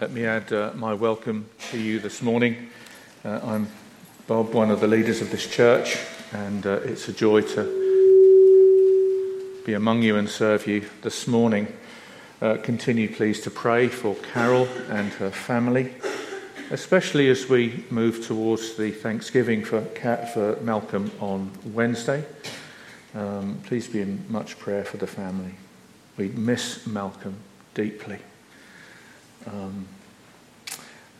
Let me add uh, my welcome to you this morning. Uh, I'm Bob, one of the leaders of this church, and uh, it's a joy to be among you and serve you this morning. Uh, continue, please, to pray for Carol and her family, especially as we move towards the Thanksgiving for, for Malcolm on Wednesday. Um, please be in much prayer for the family. We miss Malcolm deeply. Um,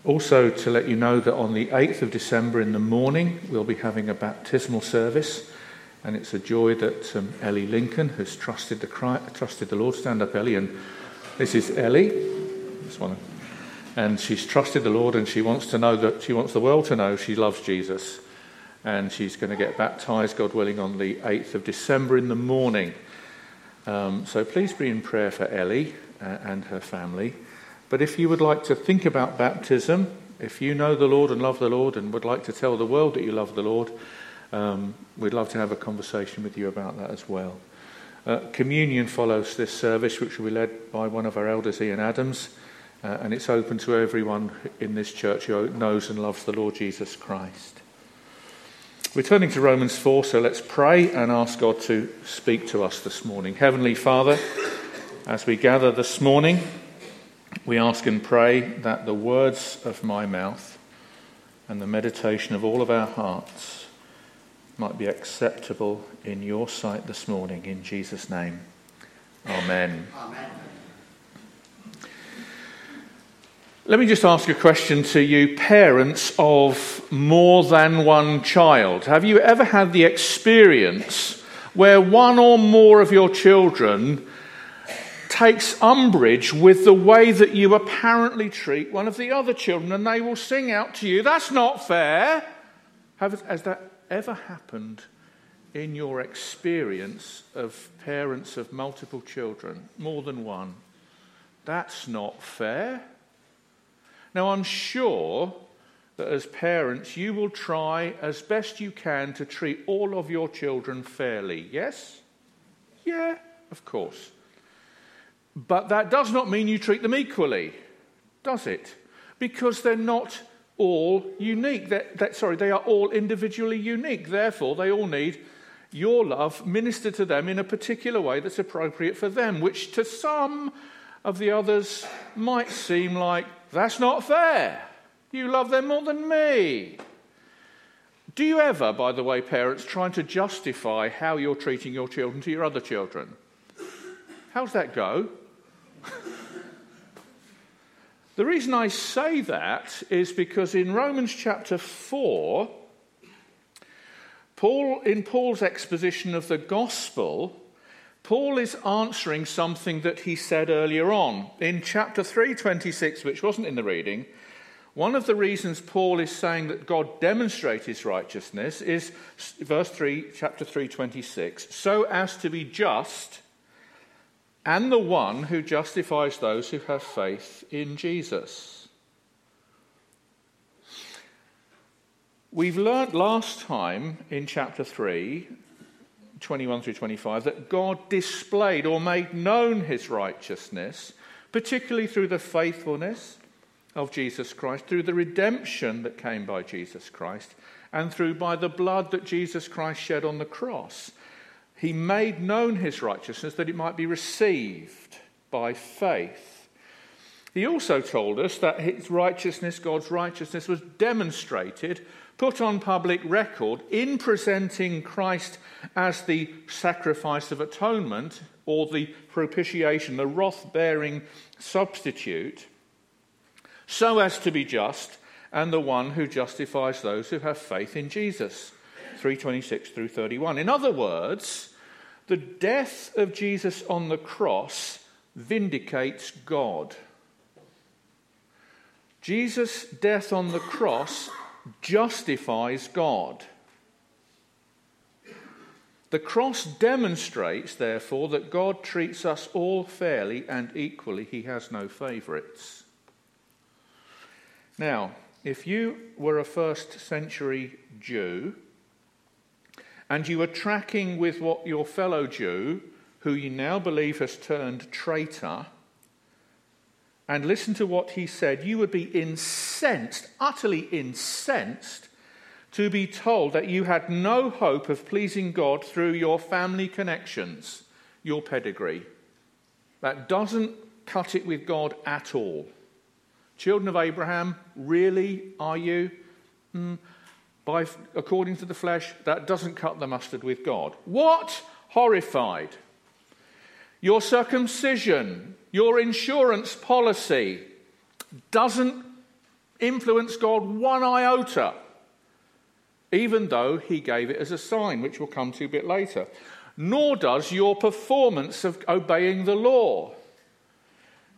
also, to let you know that on the 8th of December in the morning, we'll be having a baptismal service. And it's a joy that um, Ellie Lincoln has trusted the, trusted the Lord. Stand up, Ellie. And this is Ellie. This one. And she's trusted the Lord and she wants to know that she wants the world to know she loves Jesus. And she's going to get baptized, God willing, on the 8th of December in the morning. Um, so please be in prayer for Ellie uh, and her family. But if you would like to think about baptism, if you know the Lord and love the Lord and would like to tell the world that you love the Lord, um, we'd love to have a conversation with you about that as well. Uh, communion follows this service, which will be led by one of our elders, Ian Adams, uh, and it's open to everyone in this church who knows and loves the Lord Jesus Christ. We're turning to Romans 4, so let's pray and ask God to speak to us this morning. Heavenly Father, as we gather this morning, we ask and pray that the words of my mouth and the meditation of all of our hearts might be acceptable in your sight this morning. In Jesus' name. Amen. Amen. Let me just ask a question to you, parents of more than one child. Have you ever had the experience where one or more of your children takes umbrage with the way that you apparently treat one of the other children and they will sing out to you, That's not fair? Has that ever happened in your experience of parents of multiple children, more than one? That's not fair. Now, I'm sure that as parents, you will try as best you can to treat all of your children fairly. Yes? Yeah, of course. But that does not mean you treat them equally, does it? Because they're not all unique. They're, they're, sorry, they are all individually unique. Therefore, they all need your love ministered to them in a particular way that's appropriate for them, which to some of the others might seem like that's not fair. You love them more than me. Do you ever, by the way, parents, trying to justify how you're treating your children to your other children? How's that go? the reason I say that is because in Romans chapter 4, Paul, in Paul's exposition of the gospel, Paul is answering something that he said earlier on. In chapter 326, which wasn't in the reading, one of the reasons Paul is saying that God demonstrates his righteousness is verse 3, chapter 326, so as to be just and the one who justifies those who have faith in Jesus. We've learnt last time in chapter 3 21 through 25, that God displayed or made known his righteousness, particularly through the faithfulness of Jesus Christ, through the redemption that came by Jesus Christ, and through by the blood that Jesus Christ shed on the cross. He made known his righteousness that it might be received by faith. He also told us that his righteousness, God's righteousness, was demonstrated put on public record in presenting Christ as the sacrifice of atonement or the propitiation, the wrath bearing substitute, so as to be just and the one who justifies those who have faith in Jesus. 326 through 31. In other words, the death of Jesus on the cross vindicates God. Jesus' death on the cross justifies God. The cross demonstrates, therefore, that God treats us all fairly and equally. He has no favourites. Now, if you were a first century Jew and you were tracking with what your fellow Jew, who you now believe has turned traitor, and listen to what he said, you would be incensed, utterly incensed, to be told that you had no hope of pleasing God through your family connections, your pedigree. That doesn't cut it with God at all. Children of Abraham, really are you? Mm, by, according to the flesh, that doesn't cut the mustard with God. What? Horrified. Your circumcision, your insurance policy doesn't influence God one iota, even though He gave it as a sign, which we'll come to a bit later. Nor does your performance of obeying the law.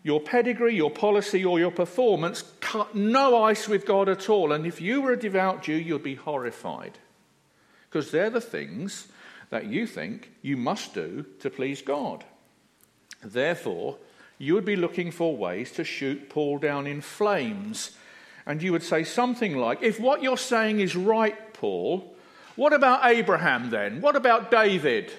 Your pedigree, your policy, or your performance no ice with God at all. And if you were a devout Jew, you'd be horrified. Because they're the things that you think you must do to please God. Therefore, you would be looking for ways to shoot Paul down in flames. And you would say something like, If what you're saying is right, Paul, what about Abraham then? What about David?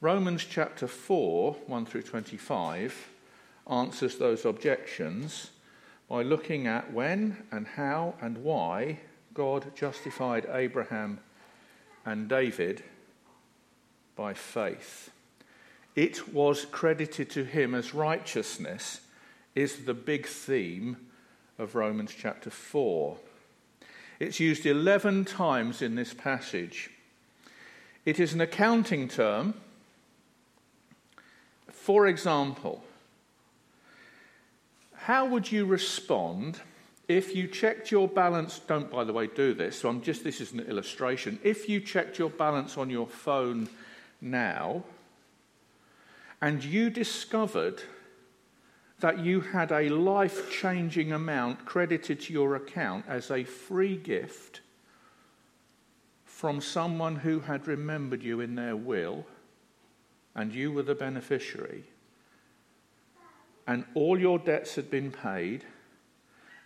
Romans chapter 4, 1 through 25, answers those objections by looking at when and how and why God justified Abraham and David by faith it was credited to him as righteousness, is the big theme of Romans chapter 4. It's used 11 times in this passage. It is an accounting term. For example, how would you respond if you checked your balance? Don't, by the way, do this. So I'm just, this is an illustration. If you checked your balance on your phone now, and you discovered that you had a life changing amount credited to your account as a free gift from someone who had remembered you in their will, and you were the beneficiary, and all your debts had been paid,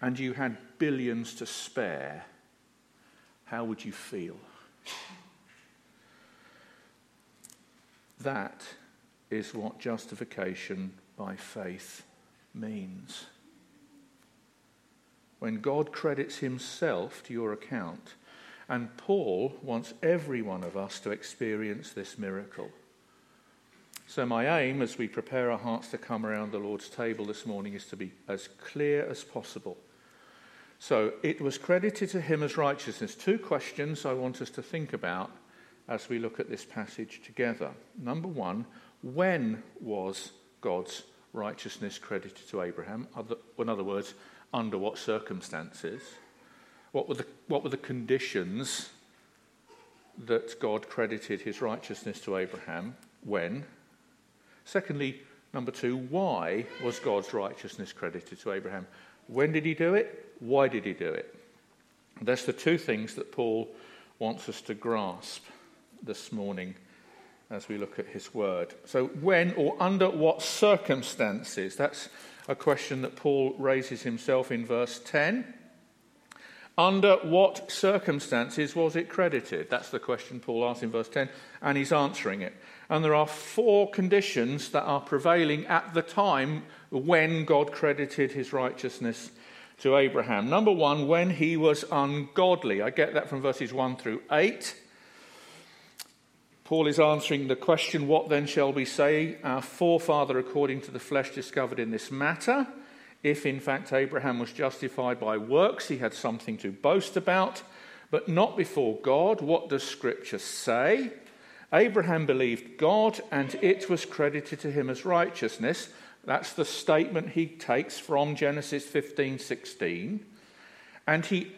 and you had billions to spare, how would you feel? That is what justification by faith means. When God credits himself to your account, and Paul wants every one of us to experience this miracle. So, my aim as we prepare our hearts to come around the Lord's table this morning is to be as clear as possible. So, it was credited to him as righteousness. Two questions I want us to think about as we look at this passage together. Number one, when was God's righteousness credited to Abraham? In other words, under what circumstances? What were the, what were the conditions that God credited his righteousness to Abraham? When? Secondly, number two, why was God's righteousness credited to Abraham? When did he do it? Why did he do it? That's the two things that Paul wants us to grasp this morning as we look at his word. So, when or under what circumstances? That's a question that Paul raises himself in verse 10. Under what circumstances was it credited? That's the question Paul asks in verse 10, and he's answering it. And there are four conditions that are prevailing at the time when God credited his righteousness to Abraham. Number one, when he was ungodly. I get that from verses 1 through 8. Paul is answering the question, What then shall we say? Our forefather, according to the flesh, discovered in this matter. If in fact Abraham was justified by works, he had something to boast about, but not before God. What does Scripture say? Abraham believed God, and it was credited to him as righteousness. That's the statement he takes from Genesis 15 16. And he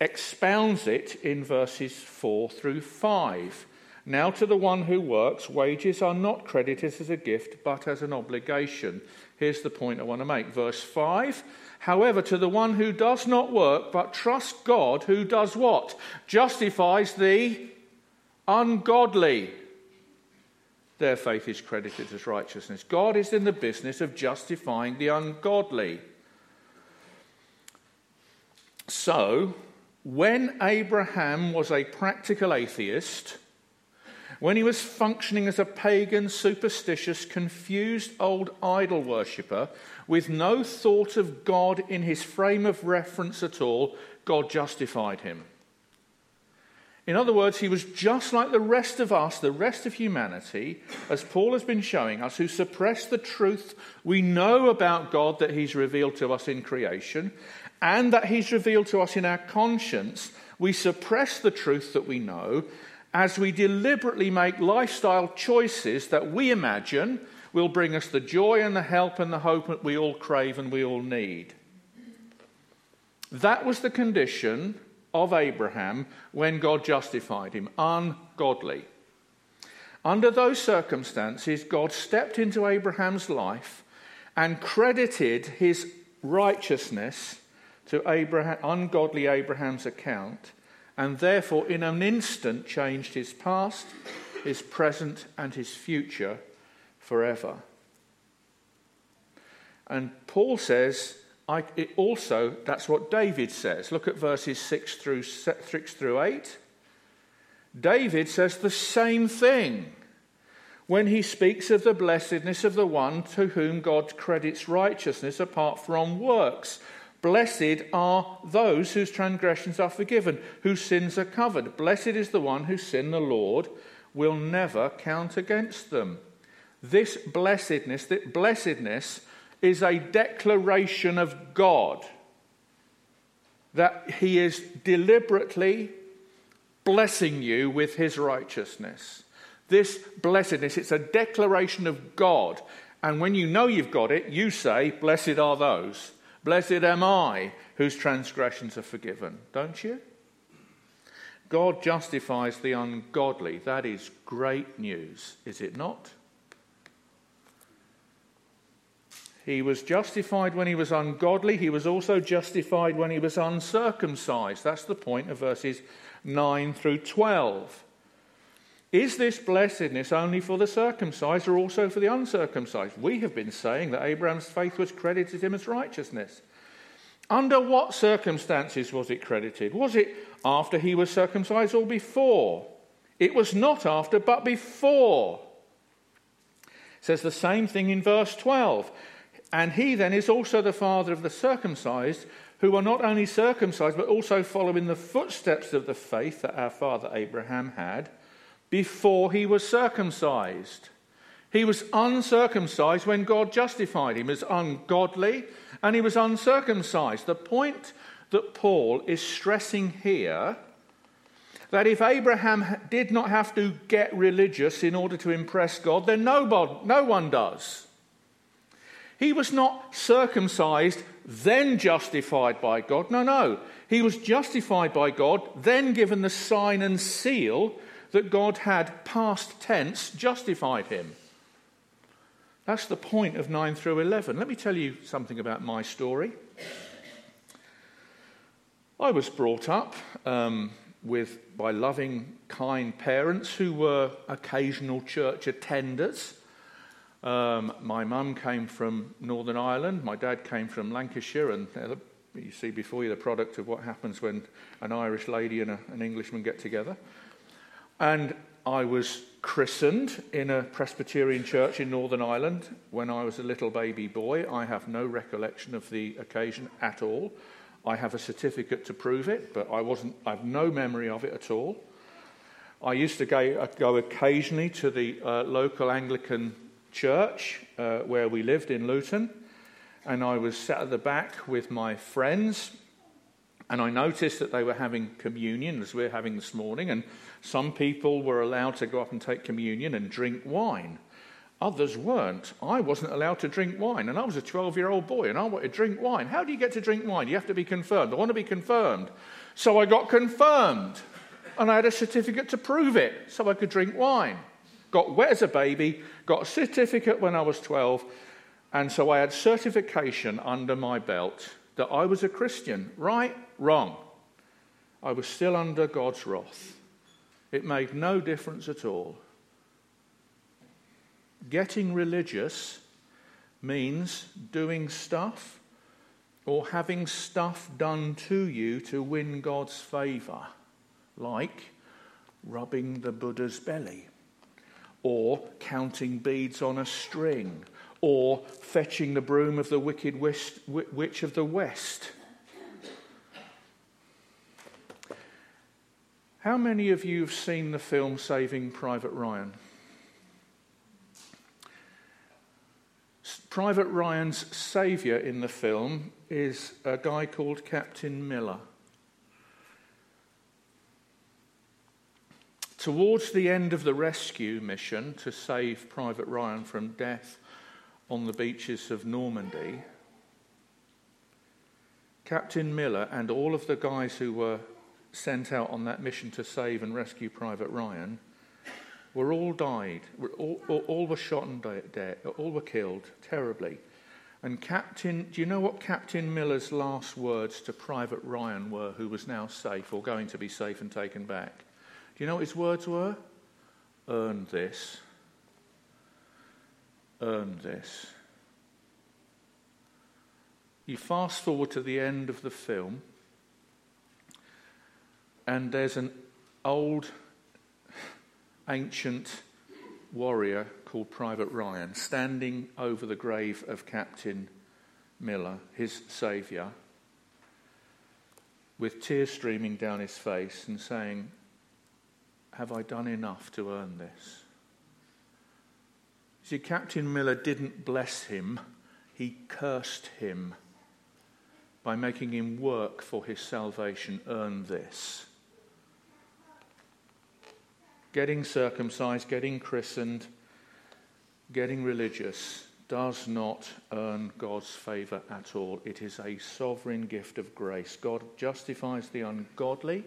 expounds it in verses 4 through 5. Now, to the one who works, wages are not credited as a gift, but as an obligation. Here's the point I want to make. Verse 5 However, to the one who does not work, but trusts God, who does what? Justifies the ungodly. Their faith is credited as righteousness. God is in the business of justifying the ungodly. So, when Abraham was a practical atheist, when he was functioning as a pagan, superstitious, confused old idol worshipper with no thought of God in his frame of reference at all, God justified him. In other words, he was just like the rest of us, the rest of humanity, as Paul has been showing us, who suppress the truth we know about God that he's revealed to us in creation and that he's revealed to us in our conscience. We suppress the truth that we know as we deliberately make lifestyle choices that we imagine will bring us the joy and the help and the hope that we all crave and we all need. That was the condition of Abraham when God justified him ungodly. Under those circumstances, God stepped into Abraham's life and credited his righteousness to Abraham, ungodly Abraham's account and therefore in an instant changed his past, his present, and his future forever. And Paul says, I, also, that's what David says. Look at verses 6 through, 6 through 8. David says the same thing when he speaks of the blessedness of the one to whom God credits righteousness apart from works. Blessed are those whose transgressions are forgiven, whose sins are covered. Blessed is the one whose sin the Lord will never count against them. This blessedness, this blessedness is a declaration of God that He is deliberately blessing you with His righteousness. This blessedness, it's a declaration of God. And when you know you've got it, you say, Blessed are those Blessed am I whose transgressions are forgiven, don't you? God justifies the ungodly. That is great news, is it not? He was justified when he was ungodly. He was also justified when he was uncircumcised. That's the point of verses 9 through 12. Is this blessedness only for the circumcised or also for the uncircumcised? We have been saying that Abraham's faith was credited him as righteousness. Under what circumstances was it credited? Was it after he was circumcised or before? It was not after, but before. It says the same thing in verse 12. And he then is also the father of the circumcised, who are not only circumcised, but also follow in the footsteps of the faith that our father Abraham had before he was circumcised. He was uncircumcised when God justified him as ungodly, and he was uncircumcised. The point that Paul is stressing here that if Abraham did not have to get religious in order to impress God, then nobody, no one does. He was not circumcised, then justified by God. No, no. He was justified by God, then given the sign and seal that God had, past tense, justified him. That's the point of 9 through 11. Let me tell you something about my story. I was brought up um, with, by loving, kind parents who were occasional church attenders. Um, my mum came from Northern Ireland, my dad came from Lancashire, and you see before you the product of what happens when an Irish lady and a, an Englishman get together. And I was christened in a Presbyterian church in Northern Ireland when I was a little baby boy. I have no recollection of the occasion at all. I have a certificate to prove it, but I wasn't, I have no memory of it at all. I used to go, go occasionally to the uh, local Anglican church uh, where we lived in Luton, and I was sat at the back with my friends and I noticed that they were having communion as we're having this morning, and some people were allowed to go up and take communion and drink wine. Others weren't. I wasn't allowed to drink wine, and I was a 12 year old boy, and I wanted to drink wine. How do you get to drink wine? You have to be confirmed. I want to be confirmed. So I got confirmed, and I had a certificate to prove it, so I could drink wine. Got wet as a baby, got a certificate when I was 12, and so I had certification under my belt that I was a Christian. Right? Wrong. I was still under God's wrath. It made no difference at all. Getting religious means doing stuff or having stuff done to you to win God's favour, like rubbing the Buddha's belly. or counting beads on a string, or fetching the broom of the wicked witch of the west. How many of you have seen the film Saving Private Ryan? Private Ryan's saviour in the film is a guy called Captain Miller. Towards the end of the rescue mission to save Private Ryan from death on the beaches of Normandy, Captain Miller and all of the guys who were sent out on that mission to save and rescue Private Ryan were all died. All, all, all were shot and dead. All were killed terribly. And Captain, do you know what Captain Miller's last words to Private Ryan were, who was now safe or going to be safe and taken back? Do you know what his words were? Earn this. Earn this. You fast forward to the end of the film, and there's an old, ancient warrior called Private Ryan standing over the grave of Captain Miller, his saviour, with tears streaming down his face and saying, Have I done enough to earn this? See, Captain Miller didn't bless him, he cursed him by making him work for his salvation, earn this getting circumcised, getting christened, getting religious does not earn God's favour at all. It is a sovereign gift of grace. God justifies the ungodly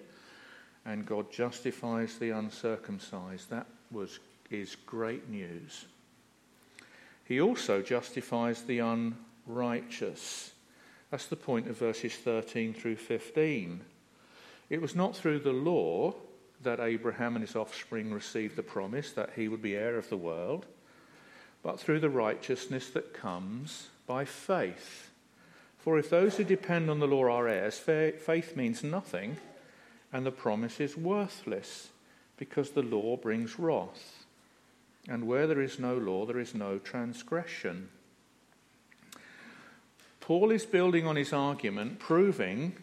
and God justifies the uncircumcised. That was, is great news. He also justifies the unrighteous. That's the point of verses 13 through 15. It was not through the law that Abraham and his offspring received the promise that he would be heir of the world, but through the righteousness that comes by faith. For if those who depend on the law are heirs, faith means nothing, and the promise is worthless, because the law brings wrath. And where there is no law, there is no transgression. Paul is building on his argument, proving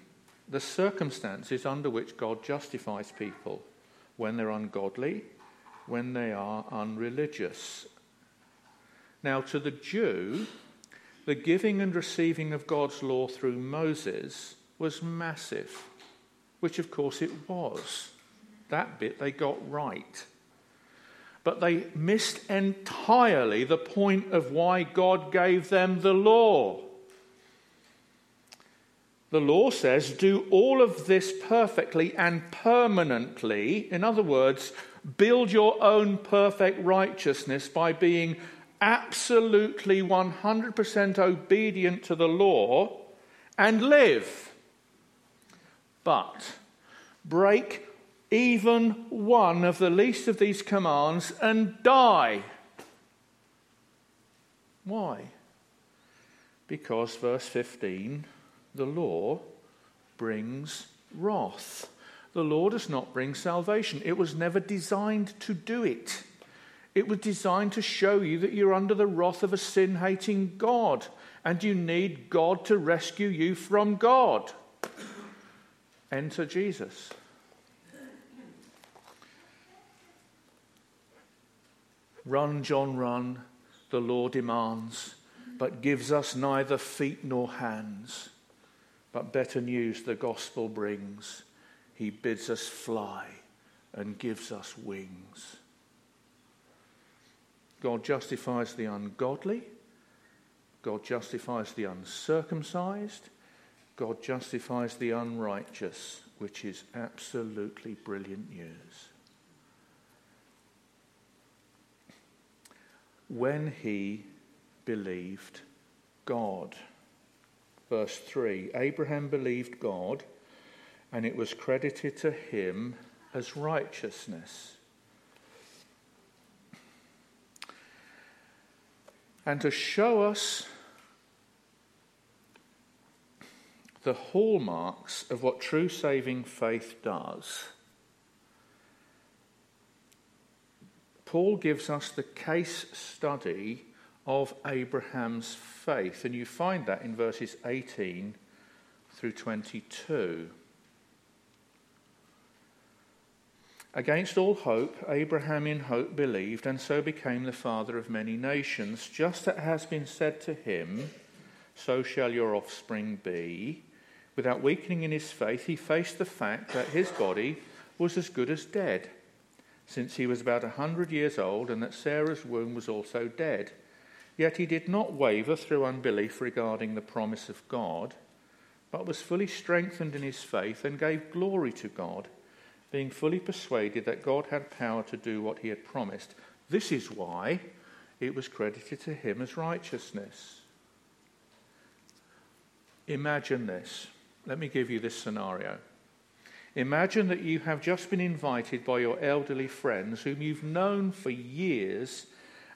the circumstances under which God justifies people when they're ungodly, when they are unreligious. Now, to the Jew, the giving and receiving of God's law through Moses was massive, which of course it was. That bit they got right. But they missed entirely the point of why God gave them the law. The law says, do all of this perfectly and permanently. In other words, build your own perfect righteousness by being absolutely 100% obedient to the law and live. But break even one of the least of these commands and die. Why? Because, verse 15 the law brings wrath. The law does not bring salvation. It was never designed to do it. It was designed to show you that you're under the wrath of a sin hating God and you need God to rescue you from God. Enter Jesus. Run, John, run, the law demands, but gives us neither feet nor hands. But better news the gospel brings. He bids us fly and gives us wings. God justifies the ungodly. God justifies the uncircumcised. God justifies the unrighteous, which is absolutely brilliant news. When he believed God. Verse 3 Abraham believed God, and it was credited to him as righteousness. And to show us the hallmarks of what true saving faith does, Paul gives us the case study of Abraham's faith, and you find that in verses 18 through 22. Against all hope, Abraham in hope believed, and so became the father of many nations, just as has been said to him, So shall your offspring be. Without weakening in his faith, he faced the fact that his body was as good as dead, since he was about a hundred years old, and that Sarah's womb was also dead. Yet he did not waver through unbelief regarding the promise of God, but was fully strengthened in his faith and gave glory to God being fully persuaded that God had power to do what he had promised. This is why it was credited to him as righteousness. Imagine this. Let me give you this scenario. Imagine that you have just been invited by your elderly friends whom you've known for years,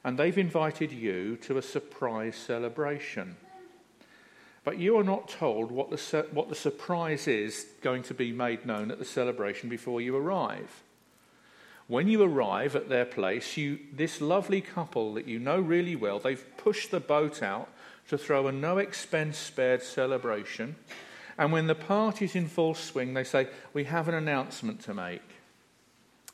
and they've invited you to a surprise celebration. But you are not told what the, what the surprise is going to be made known at the celebration before you arrive. When you arrive at their place, you, this lovely couple that you know really well, they've pushed the boat out to throw a no expense spared celebration. And when the party's in full swing, they say, We have an announcement to make.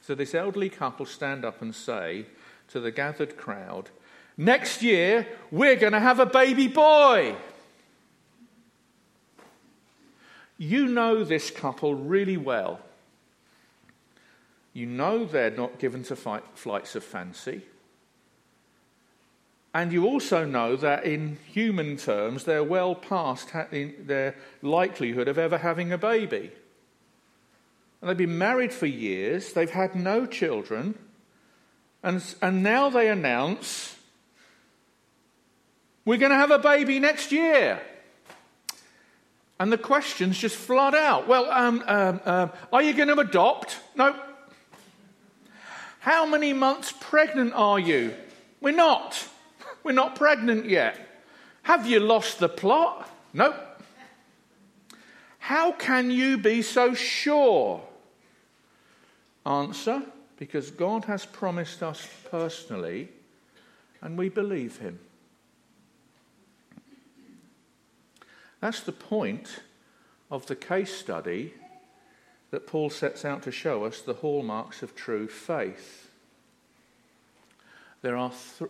So this elderly couple stand up and say to the gathered crowd, Next year, we're going to have a baby boy. You know this couple really well. You know they're not given to fight, flights of fancy. And you also know that in human terms, they're well past their likelihood of ever having a baby. And they've been married for years, they've had no children, and, and now they announce, we're going to have a baby next year. And the questions just flood out. Well, um, um, um, are you going to adopt? No. How many months pregnant are you? We're not. We're not pregnant yet. Have you lost the plot? Nope. How can you be so sure? Answer because God has promised us personally and we believe Him. That's the point of the case study that Paul sets out to show us the hallmarks of true faith. There are. Th-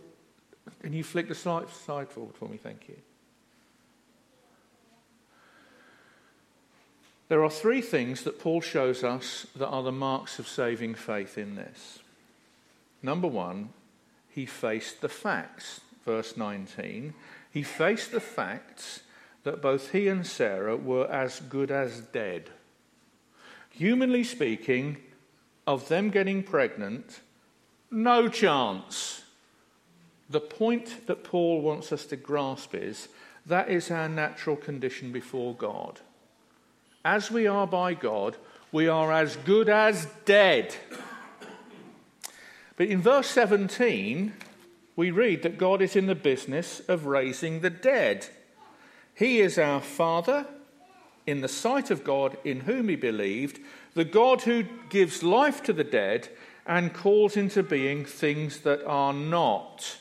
Can you flick the slide, forward for me? Thank you. There are three things that Paul shows us that are the marks of saving faith in this. Number one, he faced the facts. Verse 19. He faced the facts that both he and Sarah were as good as dead. Humanly speaking, of them getting pregnant, no chance. The point that Paul wants us to grasp is that is our natural condition before God. As we are by God, we are as good as dead. But in verse 17, we read that God is in the business of raising the dead. He is our Father in the sight of God in whom he believed, the God who gives life to the dead and calls into being things that are not.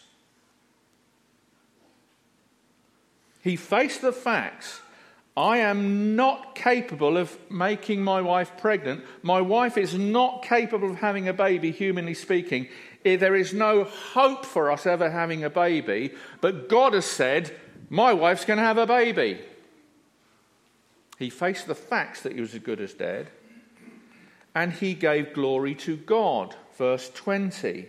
He faced the facts. I am not capable of making my wife pregnant. My wife is not capable of having a baby, humanly speaking. Eh, there is no hope for us ever having a baby. But God has said, my wife's going to have a baby. He faced the facts that he was as good as dead, and he gave glory to God. Verse 20.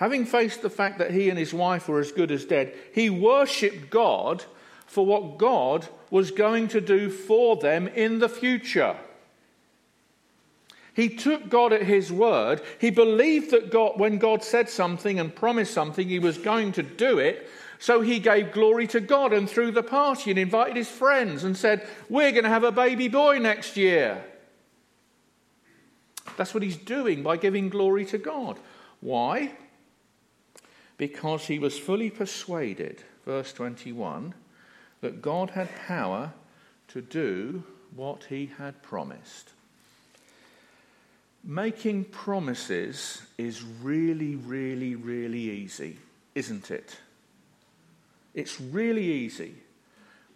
Having faced the fact that he and his wife were as good as dead, he worshipped God for what God was going to do for them in the future. He took God at his word. He believed that God, when God said something and promised something, he was going to do it. So he gave glory to God and threw the party and invited his friends and said, We're going to have a baby boy next year. That's what he's doing by giving glory to God. Why? Because he was fully persuaded, verse 21, that God had power to do what he had promised. Making promises is really, really, really easy, isn't it? It's really easy.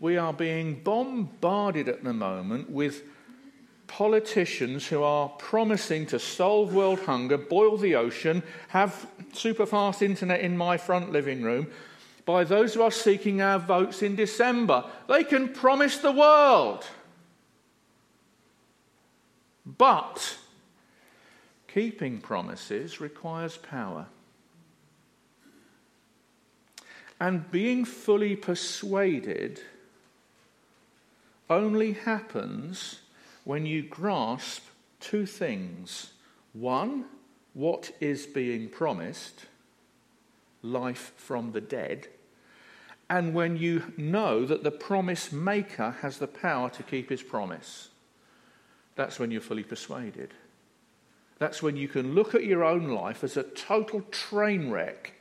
We are being bombarded at the moment with politicians who are promising to solve world hunger, boil the ocean, have super fast internet in my front living room, by those who are seeking our votes in December. They can promise the world. But Keeping promises requires power. And being fully persuaded only happens when you grasp two things. One, what is being promised, life from the dead, and when you know that the promise maker has the power to keep his promise. That's when you're fully persuaded. That's when you can look at your own life as a total train wreck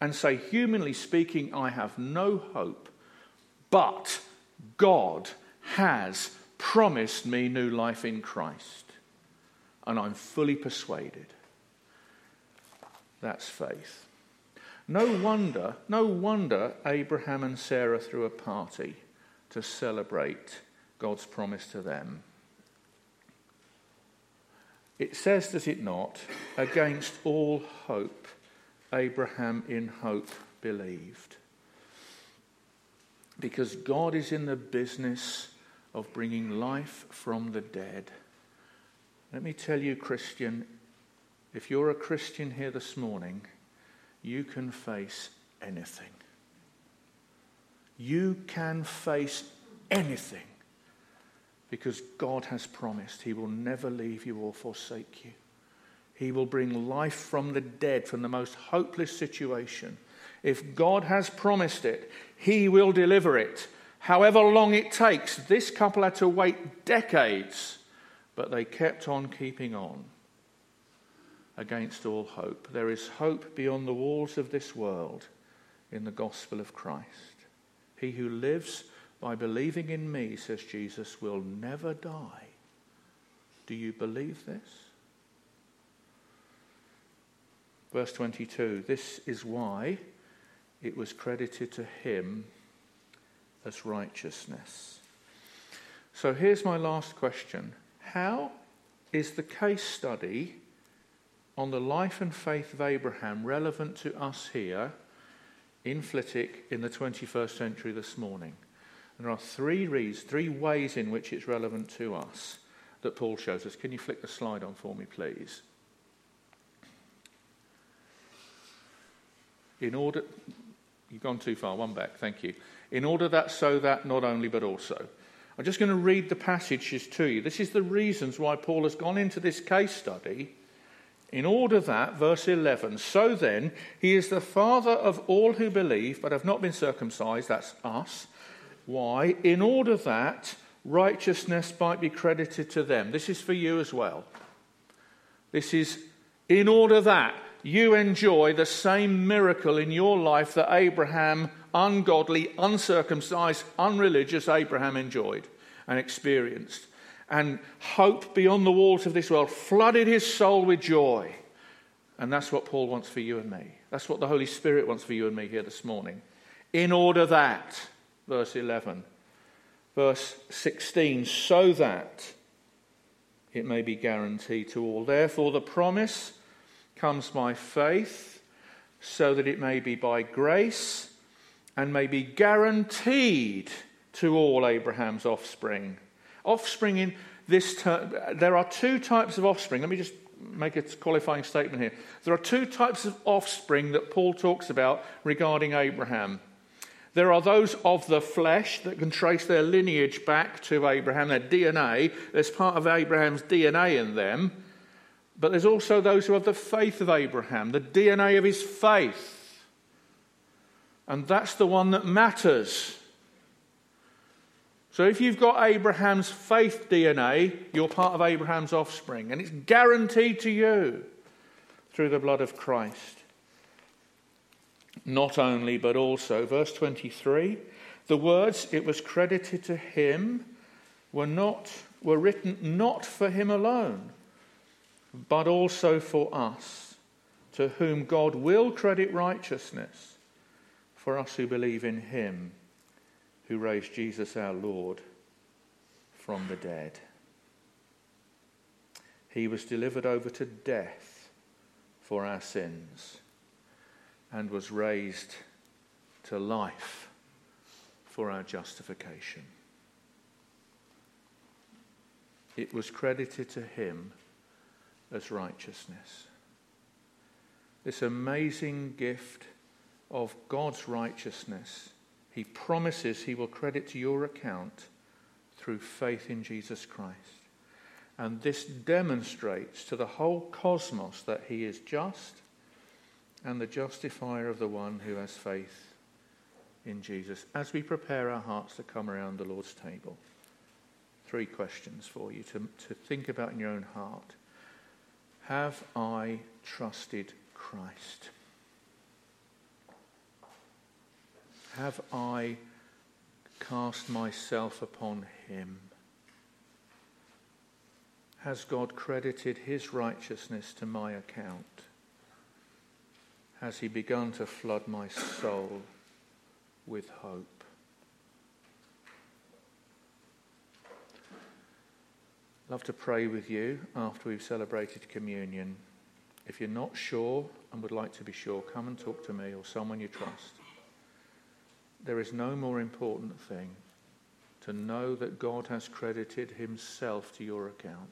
and say, humanly speaking, I have no hope, but God has promised me new life in Christ. And I'm fully persuaded. That's faith. No wonder, no wonder Abraham and Sarah threw a party to celebrate God's promise to them. It says, does it not, against all hope, Abraham in hope believed. Because God is in the business of bringing life from the dead. Let me tell you, Christian, if you're a Christian here this morning, you can face anything. You can face anything because God has promised He will never leave you or forsake you. He will bring life from the dead, from the most hopeless situation. If God has promised it, He will deliver it, however long it takes. This couple had to wait decades, but they kept on keeping on against all hope. There is hope beyond the walls of this world in the gospel of Christ. He who lives by believing in me, says Jesus, will never die. Do you believe this? Verse 22 This is why it was credited to him as righteousness. So here's my last question How is the case study on the life and faith of Abraham relevant to us here in Flitwick in the 21st century this morning? There are three reasons, three ways in which it's relevant to us that Paul shows us. Can you flick the slide on for me, please? In order, you've gone too far, one back, thank you. In order that, so that, not only, but also. I'm just going to read the passages to you. This is the reasons why Paul has gone into this case study. In order that, verse 11, so then, he is the father of all who believe but have not been circumcised, that's us why? In order that righteousness might be credited to them. This is for you as well. This is in order that you enjoy the same miracle in your life that Abraham, ungodly, uncircumcised, unreligious Abraham enjoyed and experienced. And hope beyond the walls of this world flooded his soul with joy. And that's what Paul wants for you and me. That's what the Holy Spirit wants for you and me here this morning. In order that verse 11. Verse 16, so that it may be guaranteed to all. Therefore, the promise comes by faith, so that it may be by grace and may be guaranteed to all Abraham's offspring. Offspring in this term, there are two types of offspring. Let me just make a qualifying statement here. There are two types of offspring that Paul talks about regarding Abraham. There are those of the flesh that can trace their lineage back to Abraham, their DNA. There's part of Abraham's DNA in them. But there's also those who have the faith of Abraham, the DNA of his faith. And that's the one that matters. So if you've got Abraham's faith DNA, you're part of Abraham's offspring. And it's guaranteed to you through the blood of Christ. Not only, but also, verse 23, the words it was credited to him were not were written not for him alone, but also for us, to whom God will credit righteousness, for us who believe in him who raised Jesus our Lord from the dead. He was delivered over to death for our sins and was raised to life for our justification. It was credited to him as righteousness. This amazing gift of God's righteousness, he promises he will credit to your account through faith in Jesus Christ. And this demonstrates to the whole cosmos that he is just and the justifier of the one who has faith in Jesus. As we prepare our hearts to come around the Lord's table, three questions for you to, to think about in your own heart. Have I trusted Christ? Have I cast myself upon him? Has God credited his righteousness to my account? Has he begun to flood my soul with hope? love to pray with you after we've celebrated communion. If you're not sure and would like to be sure, come and talk to me or someone you trust. There is no more important thing to know that God has credited himself to your account.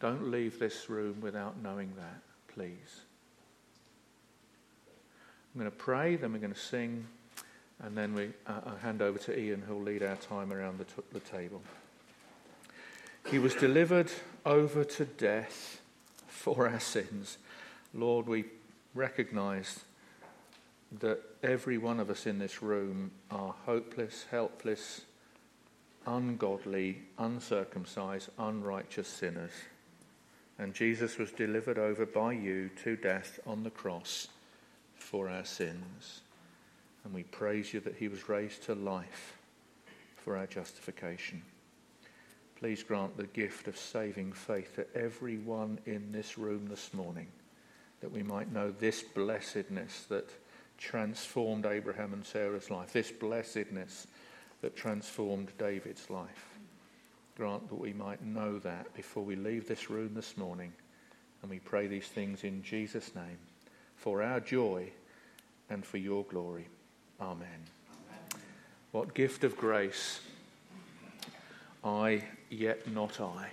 Don't leave this room without knowing that, please. I'm going to pray, then we're going to sing, and then we, uh, I'll hand over to Ian, who'll lead our time around the, t- the table. He was delivered over to death for our sins. Lord, we recognize that every one of us in this room are hopeless, helpless, ungodly, uncircumcised, unrighteous sinners. And Jesus was delivered over by you to death on the cross for our sins. And we praise you that he was raised to life for our justification. Please grant the gift of saving faith to everyone in this room this morning, that we might know this blessedness that transformed Abraham and Sarah's life, this blessedness that transformed David's life. Grant that we might know that before we leave this room this morning. And we pray these things in Jesus' name for our joy and for your glory. Amen. Amen. What gift of grace! I, yet not I.